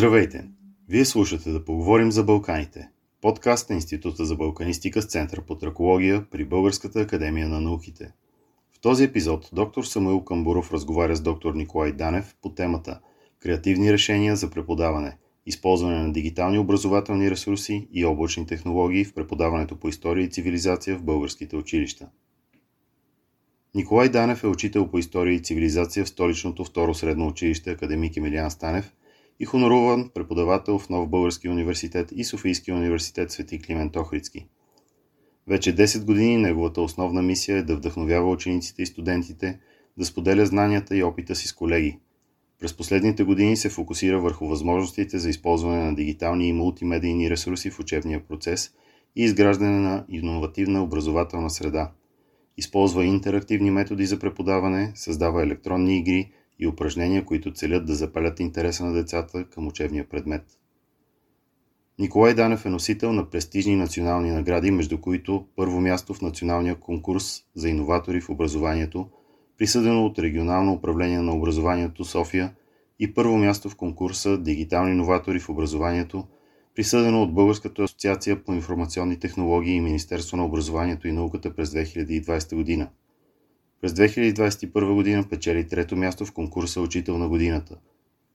Здравейте! Вие слушате да поговорим за Балканите. Подкаст на Института за балканистика с Център по тракология при Българската академия на науките. В този епизод доктор Самуил Камбуров разговаря с доктор Николай Данев по темата Креативни решения за преподаване, използване на дигитални образователни ресурси и облачни технологии в преподаването по история и цивилизация в българските училища. Николай Данев е учител по история и цивилизация в столичното второ средно училище Академик Емилиан Станев и хоноруван преподавател в Нов Български университет и Софийския университет Свети Климент Охридски. Вече 10 години неговата основна мисия е да вдъхновява учениците и студентите да споделя знанията и опита си с колеги. През последните години се фокусира върху възможностите за използване на дигитални и мултимедийни ресурси в учебния процес и изграждане на иновативна образователна среда – използва интерактивни методи за преподаване, създава електронни игри и упражнения, които целят да запалят интереса на децата към учебния предмет. Николай Данев е носител на престижни национални награди, между които първо място в националния конкурс за иноватори в образованието, присъдено от Регионално управление на образованието София и първо място в конкурса Дигитални иноватори в образованието – присъдено от Българската асоциация по информационни технологии и Министерство на образованието и науката през 2020 година. През 2021 година печели трето място в конкурса Учител на годината.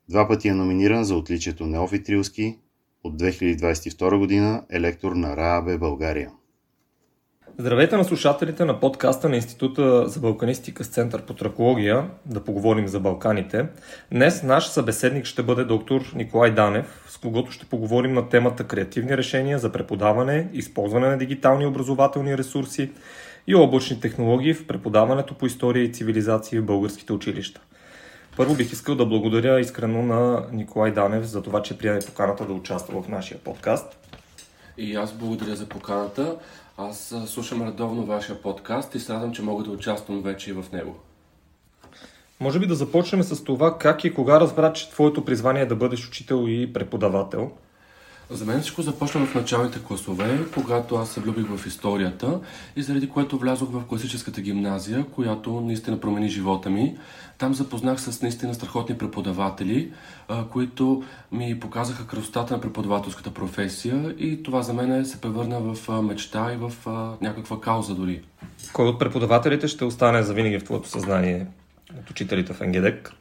Два пъти е номиниран за отличието Неофит Рилски. От 2022 година е лектор на РААБ България. Здравейте на слушателите на подкаста на Института за балканистика с Център по тракология, да поговорим за Балканите. Днес наш събеседник ще бъде доктор Николай Данев, с когото ще поговорим на темата креативни решения за преподаване, използване на дигитални образователни ресурси и облачни технологии в преподаването по история и цивилизации в българските училища. Първо бих искал да благодаря искрено на Николай Данев за това, че приеме поканата да участва в нашия подкаст. И аз благодаря за поканата. Аз слушам редовно вашия подкаст и се радвам, че мога да участвам вече и в него. Може би да започнем с това как и кога разбра, че твоето призвание е да бъдеш учител и преподавател. За мен всичко започна в началните класове, когато аз се влюбих в историята и заради което влязох в класическата гимназия, която наистина промени живота ми. Там запознах с наистина страхотни преподаватели, които ми показаха красотата на преподавателската професия и това за мен се превърна в мечта и в някаква кауза дори. Кой от преподавателите ще остане завинаги в твоето съзнание от учителите в НГДЕК?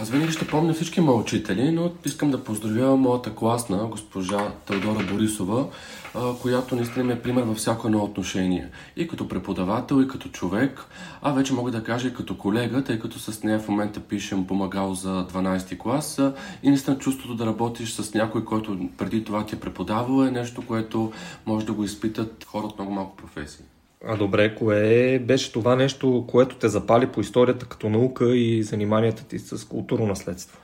Аз винаги ще помня всички мои учители, но искам да поздравя моята класна, госпожа Теодора Борисова, която наистина ми е пример във всяко едно отношение. И като преподавател, и като човек, а вече мога да кажа и като колега, тъй като с нея в момента пишем помагал за 12 клас. И наистина чувството да работиш с някой, който преди това ти е преподавал, е нещо, което може да го изпитат хора от много малко професии. А добре, кое беше това нещо, което те запали по историята като наука и заниманията ти с културно наследство?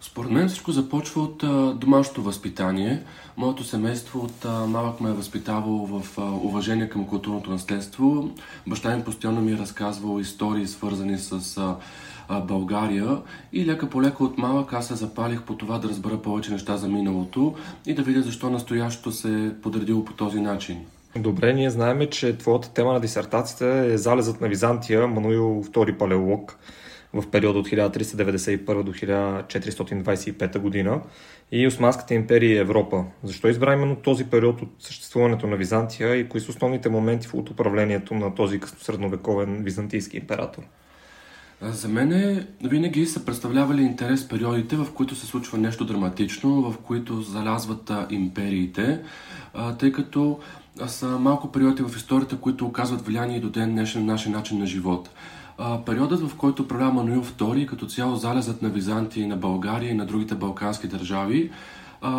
Според мен всичко започва от а, домашното възпитание. Моето семейство от малък ме е възпитавало в уважение към културното наследство. Баща ми постоянно ми е разказвал истории, свързани с България. И лека по лека от малък аз се запалих по това да разбера повече неща за миналото и да видя защо настоящето се е подредило по този начин. Добре, ние знаем, че твоята тема на дисертацията е залезът на Византия, Мануил II палеолог в периода от 1391 до 1425 година и Османската империя и Европа. Защо избра именно този период от съществуването на Византия и кои са основните моменти в управлението на този средновековен византийски император? За мен винаги са представлявали интерес периодите, в които се случва нещо драматично, в които залязват империите, тъй като са малко периоди в историята, които оказват влияние и до ден днешен нашия начин на живот. периодът, в който управлява Мануил II, като цяло залезът на Византия и на България и на другите балкански държави,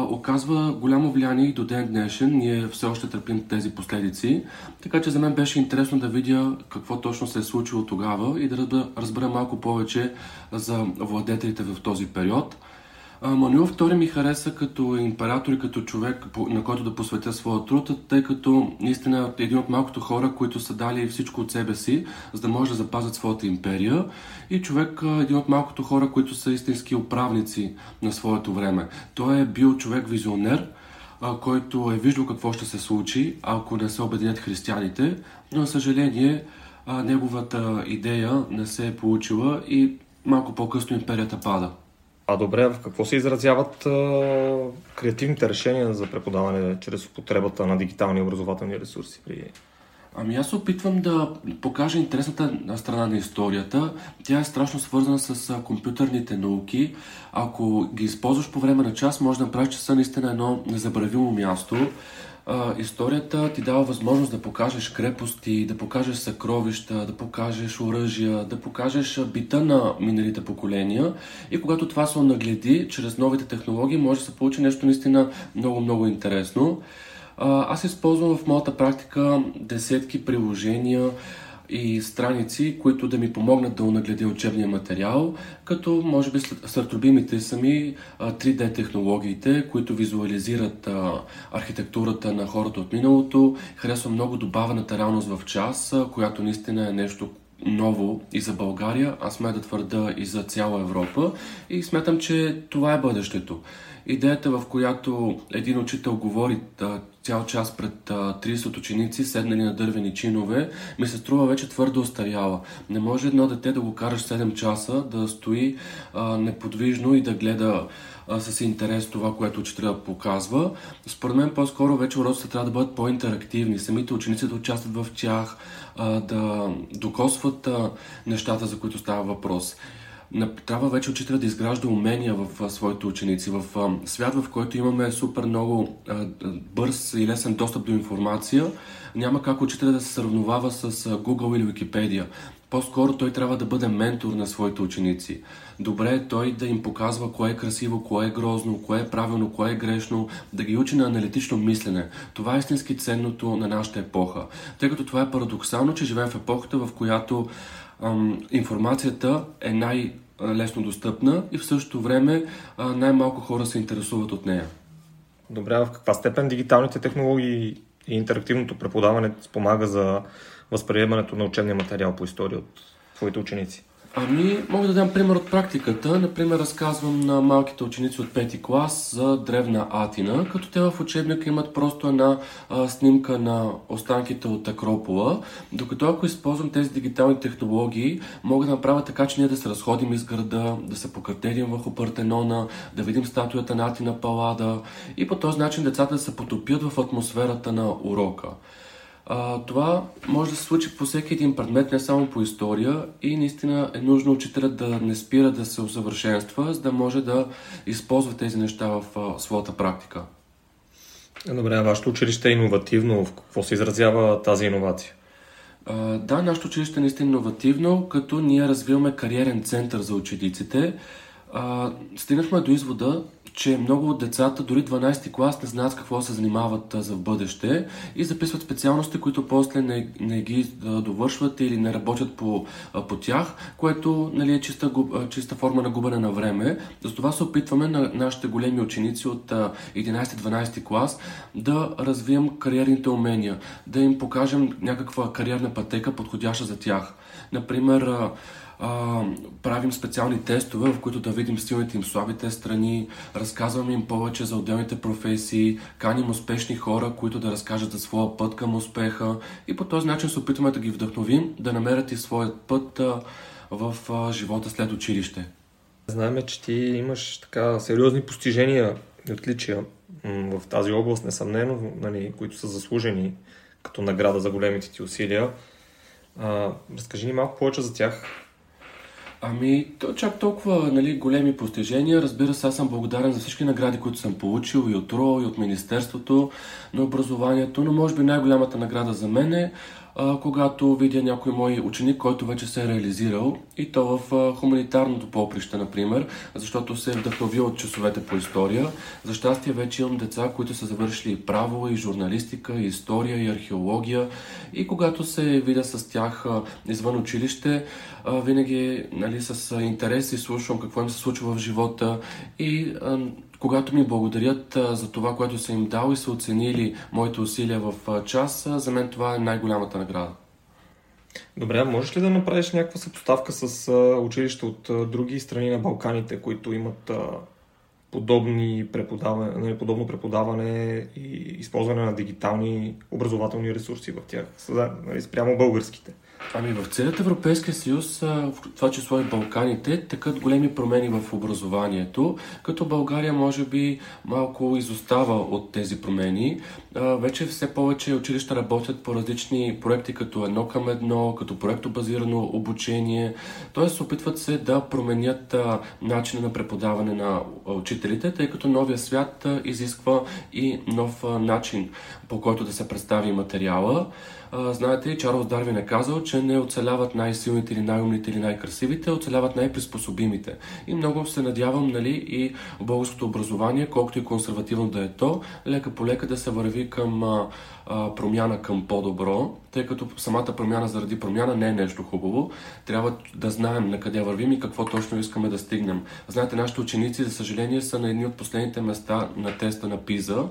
оказва голямо влияние и до ден днешен. Ние все още търпим тези последици. Така че за мен беше интересно да видя какво точно се е случило тогава и да разбера малко повече за владетелите в този период. Мануил II ми хареса като император и като човек, на който да посветя своя труд, тъй като наистина е един от малкото хора, които са дали всичко от себе си, за да може да запазят своята империя. И човек един от малкото хора, които са истински управници на своето време. Той е бил човек визионер, който е виждал какво ще се случи, ако не се обединят християните, но, за съжаление, неговата идея не се е получила и малко по-късно империята пада. А добре, в какво се изразяват а, креативните решения за преподаване чрез употребата на дигитални образователни ресурси при Ами аз се опитвам да покажа интересната страна на историята. Тя е страшно свързана с компютърните науки. Ако ги използваш по време на час, може да направиш часа наистина едно незабравимо място. А, историята ти дава възможност да покажеш крепости, да покажеш съкровища, да покажеш оръжия, да покажеш бита на миналите поколения. И когато това се нагледи чрез новите технологии, може да се получи нещо наистина много-много интересно. Аз използвам в моята практика десетки приложения и страници, които да ми помогнат да унагледя учебния материал, като може би сред любимите сами 3D технологиите, които визуализират архитектурата на хората от миналото. Харесвам много добавената реалност в час, която наистина е нещо, ново и за България, аз сме да твърда и за цяла Европа и смятам, че това е бъдещето. Идеята, в която един учител говори цял час пред 30 ученици, седнали на дървени чинове, ми се струва вече твърдо остаряла. Не може едно дете да го караш 7 часа, да стои неподвижно и да гледа с интерес това, което учителя показва. Според мен по-скоро вече уроците трябва да бъдат по-интерактивни. Самите ученици да участват в тях, да докосват нещата, за които става въпрос трябва вече учителя да изгражда умения в своите ученици. В свят, в който имаме супер много бърз и лесен достъп до информация, няма как учителя да се сравновава с Google или Wikipedia. По-скоро той трябва да бъде ментор на своите ученици. Добре е той да им показва кое е красиво, кое е грозно, кое е правилно, кое е грешно, да ги учи на аналитично мислене. Това е истински ценното на нашата епоха. Тъй като това е парадоксално, че живеем в епохата, в която ам, информацията е най-лесно достъпна и в същото време най-малко хора се интересуват от нея. Добре, в каква степен дигиталните технологии и интерактивното преподаване спомага за възприемането на учебния материал по история от твоите ученици? Ами, мога да дам пример от практиката. Например, разказвам на малките ученици от пети клас за древна Атина, като те в учебника имат просто една а, снимка на останките от Акропола, докато ако използвам тези дигитални технологии, мога да направя така, че ние да се разходим из града, да се покатерим върху Партенона, да видим статуята на Атина Палада и по този начин децата да се потопят в атмосферата на урока. А, това може да се случи по всеки един предмет, не само по история и наистина е нужно учителят да не спира да се усъвършенства, за да може да използва тези неща в а, своята практика. Добре, вашето училище е иновативно. В какво се изразява тази иновация? А, да, нашето училище е наистина иновативно, като ние развиваме кариерен център за учениците. А, стигнахме до извода, че много от децата, дори 12-ти клас, не знаят какво се занимават за бъдеще и записват специалности, които после не, не ги довършват или не работят по, по тях, което нали, е чиста, чиста форма на губене на време. Затова се опитваме на нашите големи ученици от 11-12 клас да развием кариерните умения, да им покажем някаква кариерна пътека, подходяща за тях. Например, правим специални тестове, в които да видим силните им, слабите страни, разказваме им повече за отделните професии, каним успешни хора, които да разкажат за своя път към успеха и по този начин се опитваме да ги вдъхновим да намерят и своят път а, в а, живота след училище. Знаем, че ти имаш така сериозни постижения и отличия в тази област, несъмнено, нали, които са заслужени като награда за големите ти усилия. А, разкажи ни малко повече за тях. Ами, то чак толкова нали, големи постижения. Разбира се, аз съм благодарен за всички награди, които съм получил и от РО, и от Министерството на образованието, но може би най-голямата награда за мен е когато видя някой мой ученик, който вече се е реализирал и то в хуманитарното поприще, например, защото се е вдъхновил от часовете по история. За щастие вече имам деца, които са завършили и право, и журналистика, и история, и археология. И когато се видя с тях извън училище, винаги нали, с интерес и слушам какво им се случва в живота и когато ми благодарят за това, което съм им дал и са оценили моите усилия в час, за мен това е най-голямата награда. Добре, можеш ли да направиш някаква съпоставка с училища от други страни на Балканите, които имат подобни преподаване, нали, подобно преподаване и използване на дигитални образователни ресурси в тях, нали, спрямо българските? Ами в целият Европейския съюз, в това число и Балканите, такът големи промени в образованието, като България може би малко изостава от тези промени. Вече все повече училища работят по различни проекти, като едно към едно, като проектобазирано обучение. Т.е. опитват се да променят начина на преподаване на учителите, тъй като новия свят изисква и нов начин, по който да се представи материала знаете, Чарлз Дарвин е казал, че не оцеляват най-силните или най-умните или най-красивите, оцеляват най-приспособимите. И много се надявам, нали, и българското образование, колкото и консервативно да е то, лека по лека да се върви към промяна към по-добро, тъй като самата промяна заради промяна не е нещо хубаво. Трябва да знаем на къде вървим и какво точно искаме да стигнем. Знаете, нашите ученици, за съжаление, са на едни от последните места на теста на ПИЗа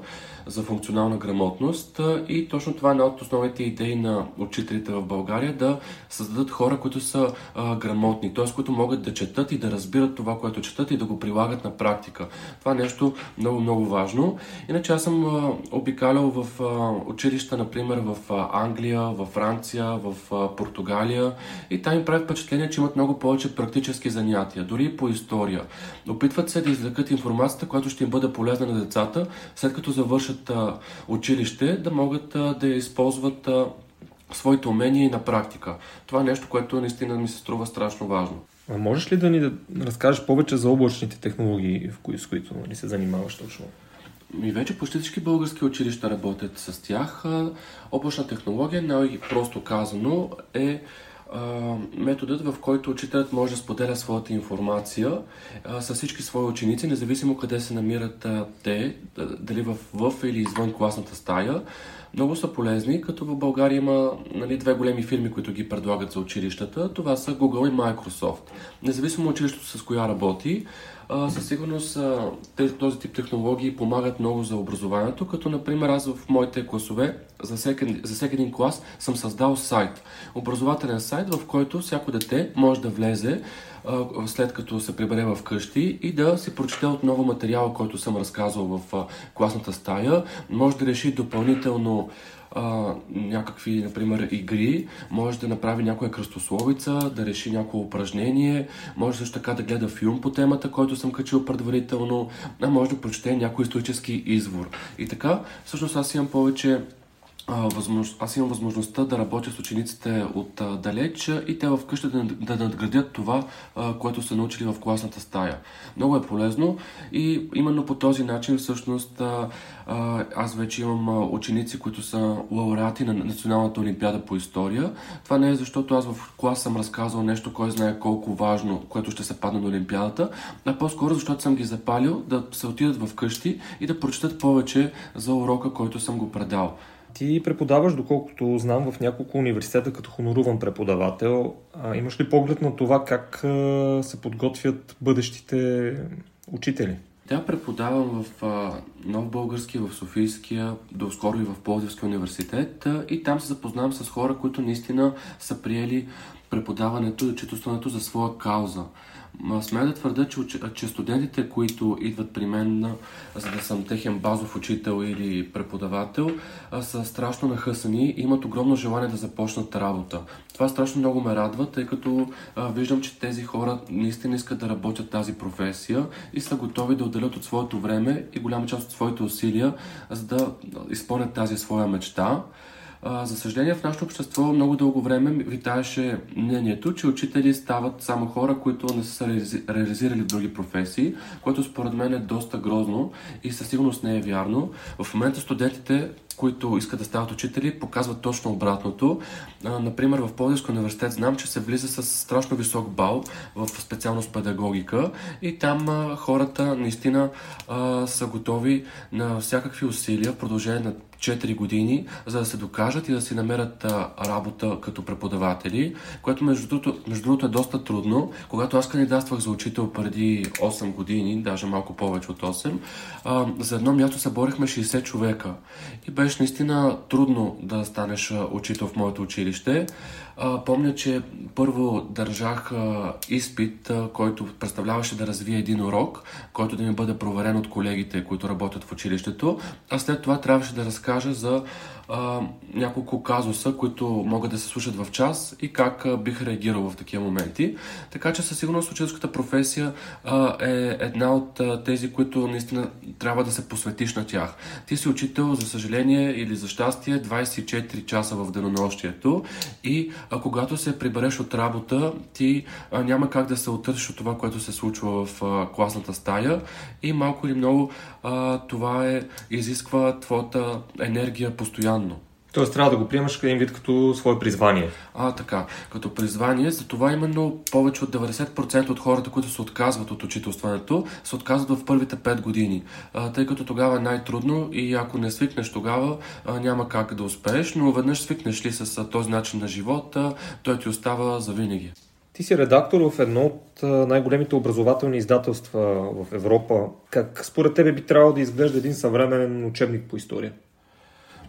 за функционална грамотност и точно това е една от основните идеи на учителите в България да създадат хора, които са а, грамотни, т.е. които могат да четат и да разбират това, което четат и да го прилагат на практика. Това е нещо много, много важно. Иначе аз съм а, обикалял в а, училища, например, в Англия, в Франция, в Португалия и там им прави впечатление, че имат много повече практически занятия, дори и по история. Опитват се да извлекат информацията, която ще им бъде полезна на децата, след като завършат училище, да могат да я използват своите умения и на практика. Това е нещо, което наистина ми се струва страшно важно. А можеш ли да ни разкажеш повече за облачните технологии, с които ни се занимаваш точно? И вече почти всички български училища работят с тях. Облачна технология, най-просто казано, е методът, в който учителят може да споделя своята информация а, с всички свои ученици, независимо къде се намират те, дали в, в или извън класната стая. Много са полезни, като в България има нали, две големи фирми, които ги предлагат за училищата. Това са Google и Microsoft. Независимо училището с коя работи, със сигурност този тип технологии помагат много за образованието, като например аз в моите класове за всеки, за всеки един клас съм създал сайт. Образователен сайт, в който всяко дете може да влезе след като се прибере в къщи и да си прочете отново материала, който съм разказал в класната стая. Може да реши допълнително а, някакви, например, игри, може да направи някоя кръстословица, да реши някакво упражнение, може също така да гледа филм по темата, който съм качил предварително, а може да прочете някой исторически извор. И така, всъщност аз имам повече възможно, аз имам възможността да работя с учениците от а, далеч и те вкъщи да, да надградят това, а, което са научили в класната стая. Много е полезно и именно по този начин всъщност а, а, аз вече имам а, ученици, които са лауреати на Националната олимпиада по история. Това не е защото аз в клас съм разказал нещо, кой знае колко важно, което ще се падне на олимпиадата, а по-скоро защото съм ги запалил да се отидат в къщи и да прочитат повече за урока, който съм го предал. Ти преподаваш, доколкото знам, в няколко университета като хоноруван преподавател. А, имаш ли поглед на това как а, се подготвят бъдещите учители? Тя преподавам в а, Нов Български, в Софийския, доскоро и в Пловдивския университет а, и там се запознавам с хора, които наистина са приели преподаването и учителстването за своя кауза. Смея да твърда, че, че студентите, които идват при мен, за да съм техен базов учител или преподавател, са страшно нахъсани и имат огромно желание да започнат работа. Това страшно много ме радва, тъй като а, виждам, че тези хора наистина искат да работят тази професия и са готови да отделят от своето време и голяма част от своите усилия, за да изпълнят тази своя мечта. За съжаление, в нашето общество много дълго време витаеше мнението, че учители стават само хора, които не са реализирали други професии, което според мен е доста грозно и със сигурност не е вярно. В момента студентите които искат да стават учители, показват точно обратното. Например, в Пловдивския университет знам, че се влиза с страшно висок бал в специалност педагогика и там хората наистина са готови на всякакви усилия в продължение на 4 години, за да се докажат и да си намерят работа като преподаватели, което между другото, между другото е доста трудно. Когато аз кандидатствах за учител преди 8 години, даже малко повече от 8, а, за едно място се борихме 60 човека. И беше наистина трудно да станеш учител в моето училище. А, помня, че първо държах а, изпит, а, който представляваше да развие един урок, който да ми бъде проверен от колегите, които работят в училището, а след това трябваше да разкажа за а, няколко казуса, които могат да се слушат в час и как а, бих реагирал в такива моменти. Така че със сигурност учителската професия а, е една от а, тези, които наистина трябва да се посветиш на тях. Ти си учител, за съжаление или за щастие, 24 часа в денонощието и а, когато се прибереш от работа, ти а, няма как да се отършиш от това, което се случва в а, класната стая и малко или много а, това е, изисква твоята енергия постоянно. Тоест трябва да го приемаш един вид като свое призвание. А, така. Като призвание, за това именно повече от 90% от хората, които се отказват от учителстването, се отказват в първите 5 години. А, тъй като тогава е най-трудно и ако не свикнеш тогава, а, няма как да успееш, но веднъж свикнеш ли с а, този начин на живота, той ти остава за винаги. Ти си редактор в едно от най-големите образователни издателства в Европа. Как според тебе би трябвало да изглежда един съвременен учебник по история?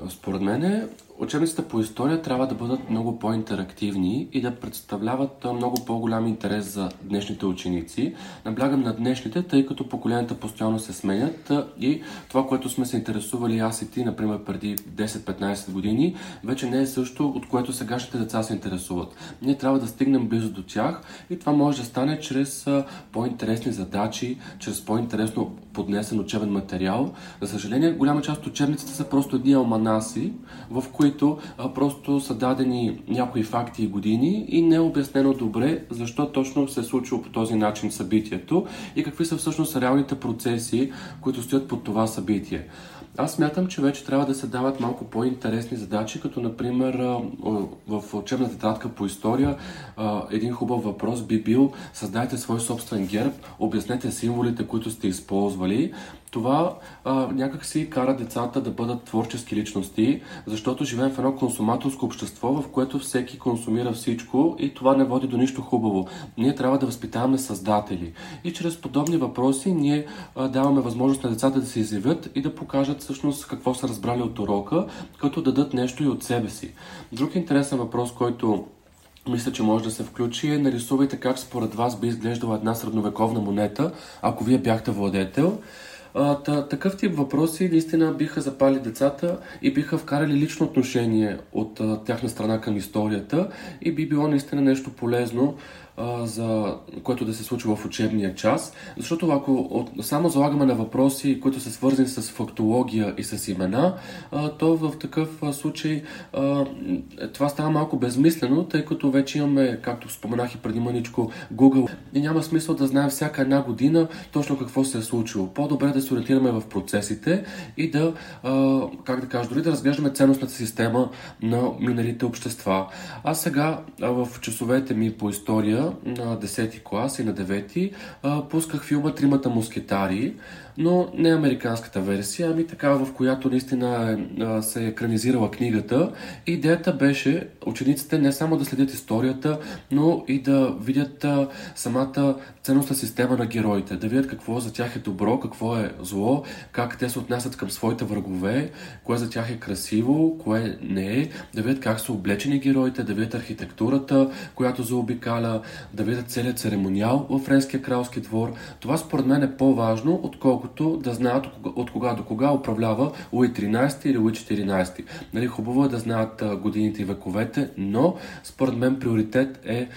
Според мен учебниците по история трябва да бъдат много по-интерактивни и да представляват много по-голям интерес за днешните ученици. Наблягам на днешните, тъй като поколенията постоянно се сменят и това, което сме се интересували аз и ти, например, преди 10-15 години, вече не е също, от което сегашните деца се интересуват. Ние трябва да стигнем близо до тях и това може да стане чрез по-интересни задачи, чрез по-интересно поднесен учебен материал. За съжаление, голяма част от учебниците са просто едни алманаси, в които а, просто са дадени някои факти и години и не е обяснено добре защо точно се е случило по този начин събитието и какви са всъщност реалните процеси, които стоят под това събитие. Аз смятам, че вече трябва да се дават малко по-интересни задачи, като например в учебната тетрадка по история един хубав въпрос би бил създайте свой собствен герб, обяснете символите, които сте използвали, това а, някак си кара децата да бъдат творчески личности, защото живеем в едно консуматорско общество, в което всеки консумира всичко и това не води до нищо хубаво. Ние трябва да възпитаваме създатели. И чрез подобни въпроси ние а, даваме възможност на децата да се изявят и да покажат всъщност какво са разбрали от урока, като дадат нещо и от себе си. Друг интересен въпрос, който мисля, че може да се включи е нарисувайте как според вас би изглеждала една средновековна монета, ако вие бяхте владетел. Та, такъв тип въпроси наистина биха запали децата и биха вкарали лично отношение от а, тяхна страна към историята и би било наистина нещо полезно за което да се случва в учебния час. Защото ако от, само залагаме на въпроси, които са свързани с фактология и с имена, а, то в такъв случай а, това става малко безмислено, тъй като вече имаме, както споменах и преди маничко, Google. И няма смисъл да знаем всяка една година точно какво се е случило. По-добре да се ориентираме в процесите и да, а, как да кажа, дори да разглеждаме ценностната система на миналите общества. А сега в часовете ми по история на 10-ти клас и на 9-ти пусках филма Тримата мускетари, но не американската версия, ами такава, в която наистина се е екранизирала книгата. Идеята беше учениците не само да следят историята, но и да видят самата ценностна система на героите, да видят какво за тях е добро, какво е зло, как те се отнасят към своите врагове, кое за тях е красиво, кое не е, да видят как са облечени героите, да видят архитектурата, която заобикаля, да видят целият церемониал в Френския кралски двор. Това според мен е по-важно, отколкото да знаят от кога до кога управлява Луи 13 или Луи 14. Нали, хубаво е да знаят годините и вековете, но според мен приоритет е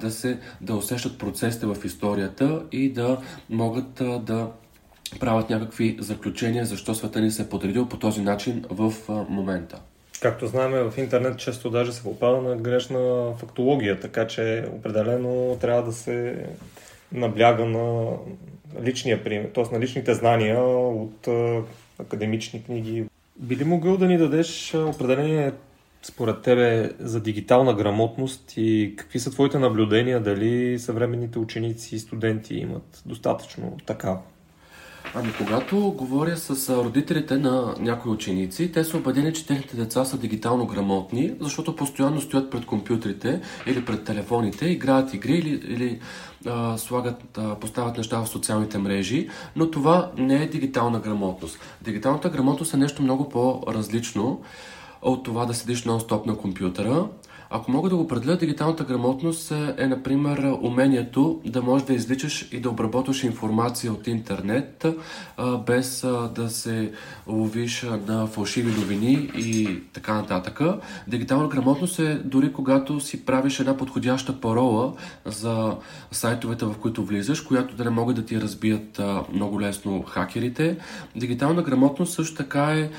да се да усещат процесите в историята и да могат да правят някакви заключения защо света ни се е подредил по този начин в момента. Както знаем, в интернет често даже се попада на грешна фактология, така че определено трябва да се набляга на личния пример, т.е. на личните знания от академични книги. Би ли могъл да ни дадеш определение според тебе за дигитална грамотност и какви са твоите наблюдения, дали съвременните ученици и студенти имат достатъчно такава? Ами, когато говоря с родителите на някои ученици, те са убедени, че техните деца са дигитално грамотни, защото постоянно стоят пред компютрите или пред телефоните, играят игри или, или а, слагат, а, поставят неща в социалните мрежи, но това не е дигитална грамотност. Дигиталната грамотност е нещо много по-различно от това да седиш нон-стоп на компютъра. Ако мога да го определя, дигиталната грамотност е, е, например, умението да можеш да изличаш и да обработваш информация от интернет, без да се ловиш на фалшиви новини и така нататък. Дигитална грамотност е дори когато си правиш една подходяща парола за сайтовете, в които влизаш, която да не могат да ти разбият много лесно хакерите. Дигитална грамотност също така е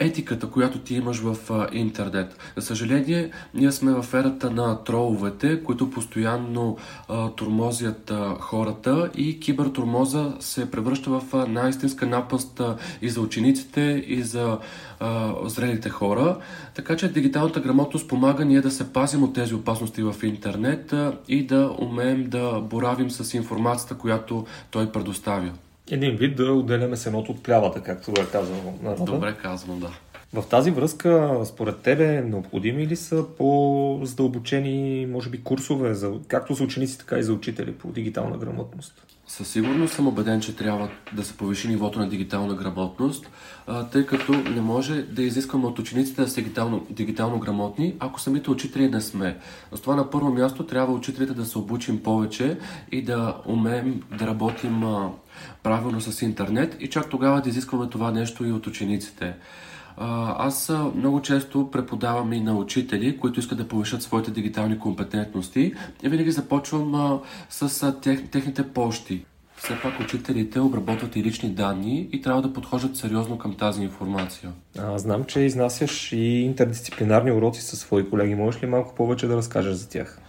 етиката, която ти имаш в интернет. За съжаление, ние сме в ерата на троловете, които постоянно а, турмозят а, хората и кибертурмоза се превръща в най-истинска напаст а, и за учениците, и за а, зрелите хора. Така че дигиталната грамотност помага ние да се пазим от тези опасности в интернет а, и да умеем да боравим с информацията, която той предоставя. Един вид да отделяме сеното от плявата, както е казано народа. Добре казано, да. В тази връзка, според тебе, необходими ли са по-задълбочени, може би, курсове, за, както за ученици, така и за учители по дигитална грамотност? Със сигурност съм убеден, че трябва да се повиши нивото на дигитална грамотност, тъй като не може да изискваме от учениците да са дигитално, дигитално грамотни, ако самите учители не сме. С това на първо място трябва учителите да се обучим повече и да умеем да работим правилно с интернет и чак тогава да изискваме това нещо и от учениците. Аз много често преподавам и на учители, които искат да повишат своите дигитални компетентности и винаги започвам с тех, техните почти. Все пак учителите обработват и лични данни и трябва да подхождат сериозно към тази информация. А, знам, че изнасяш и интердисциплинарни уроци със свои колеги. Можеш ли малко повече да разкажеш за тях?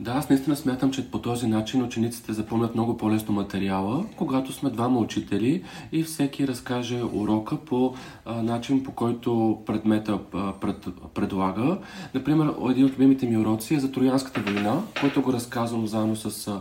Да, аз наистина смятам, че по този начин учениците запомнят много по-лесно материала, когато сме двама учители и всеки разкаже урока по а, начин, по който предмета а, пред, предлага. Например, един от любимите ми уроци е за Троянската война, който го разказвам заедно с а,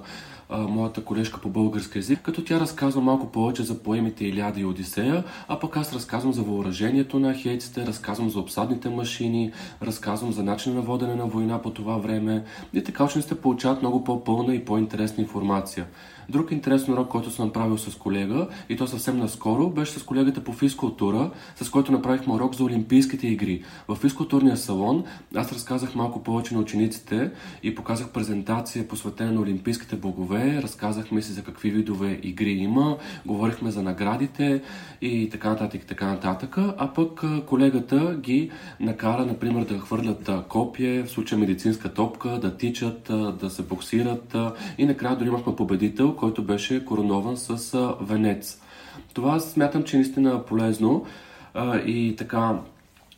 а, моята колежка по български язик, като тя разказва малко повече за поемите Иляда и Одисея, а пък аз разказвам за въоръжението на хейците, разказвам за обсадните машини, разказвам за начина на водене на война по това време и така учениците получават много по-пълна и по-интересна информация. Друг интересен урок, който съм направил с колега, и то съвсем наскоро, беше с колегата по физкултура, с който направихме урок за Олимпийските игри. В физкултурния салон аз разказах малко повече на учениците и показах презентация посветена на Олимпийските богове, разказахме си за какви видове игри има, говорихме за наградите и така нататък и така нататък, а пък колегата ги накара, например, да хвърлят копие, в случая медицинска топка, да тичат, да се боксират и накрая дори имахме победител, който беше коронован с венец. Това смятам, че е наистина полезно и така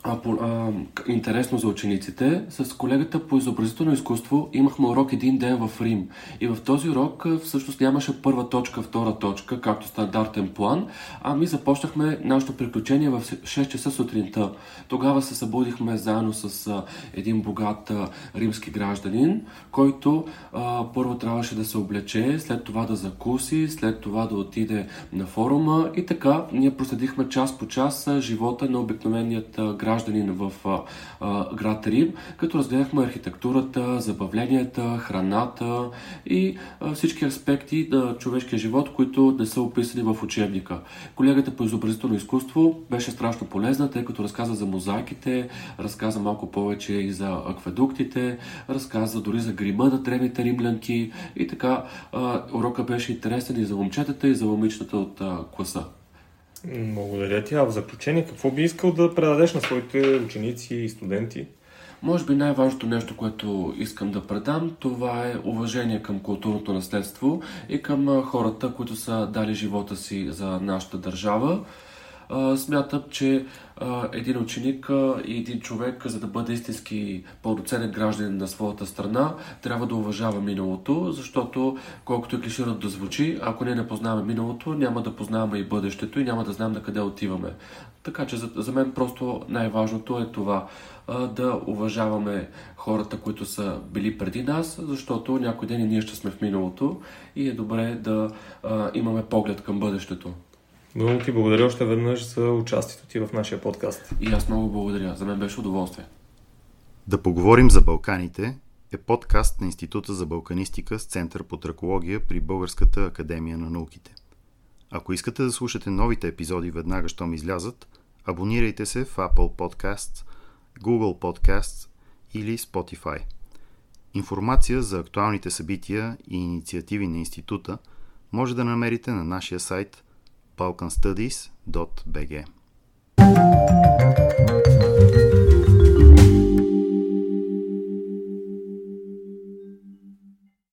а, по, а, интересно за учениците. С колегата по изобразително изкуство имахме урок един ден в Рим. И в този урок всъщност нямаше първа точка, втора точка, както стандартен план, а ми започнахме нашето приключение в 6 часа сутринта. Тогава се събудихме заедно с а, един богат а, римски гражданин, който а, първо трябваше да се облече, след това да закуси, след това да отиде на форума и така ние проследихме час по час живота на обикновеният а, гражданин в град Рим, като разгледахме архитектурата, забавленията, храната и всички аспекти на човешкия живот, които не са описани в учебника. Колегата по изобразително изкуство беше страшно полезна, тъй като разказа за мозайките, разказа малко повече и за акведуктите, разказа дори за грима на древните римлянки и така урока беше интересен и за момчетата и за момичетата от класа. Благодаря ти. А в заключение, какво би искал да предадеш на своите ученици и студенти? Може би най-важното нещо, което искам да предам, това е уважение към културното наследство и към хората, които са дали живота си за нашата държава смятам, че един ученик и един човек, за да бъде истински пълноценен гражданин на своята страна, трябва да уважава миналото, защото колкото и клиширано да звучи, ако ние не познаваме миналото, няма да познаваме и бъдещето и няма да знаем на къде отиваме. Така че за, за мен просто най-важното е това да уважаваме хората, които са били преди нас, защото някой ден и ние ще сме в миналото и е добре да а, имаме поглед към бъдещето. Много ти благодаря още веднъж за участието ти в нашия подкаст. И аз много благодаря. За мен беше удоволствие. Да поговорим за Балканите е подкаст на Института за балканистика с Център по тракология при Българската академия на науките. Ако искате да слушате новите епизоди веднага, щом излязат, абонирайте се в Apple Podcasts, Google Podcasts или Spotify – Информация за актуалните събития и инициативи на института може да намерите на нашия сайт balkanstudies.bg.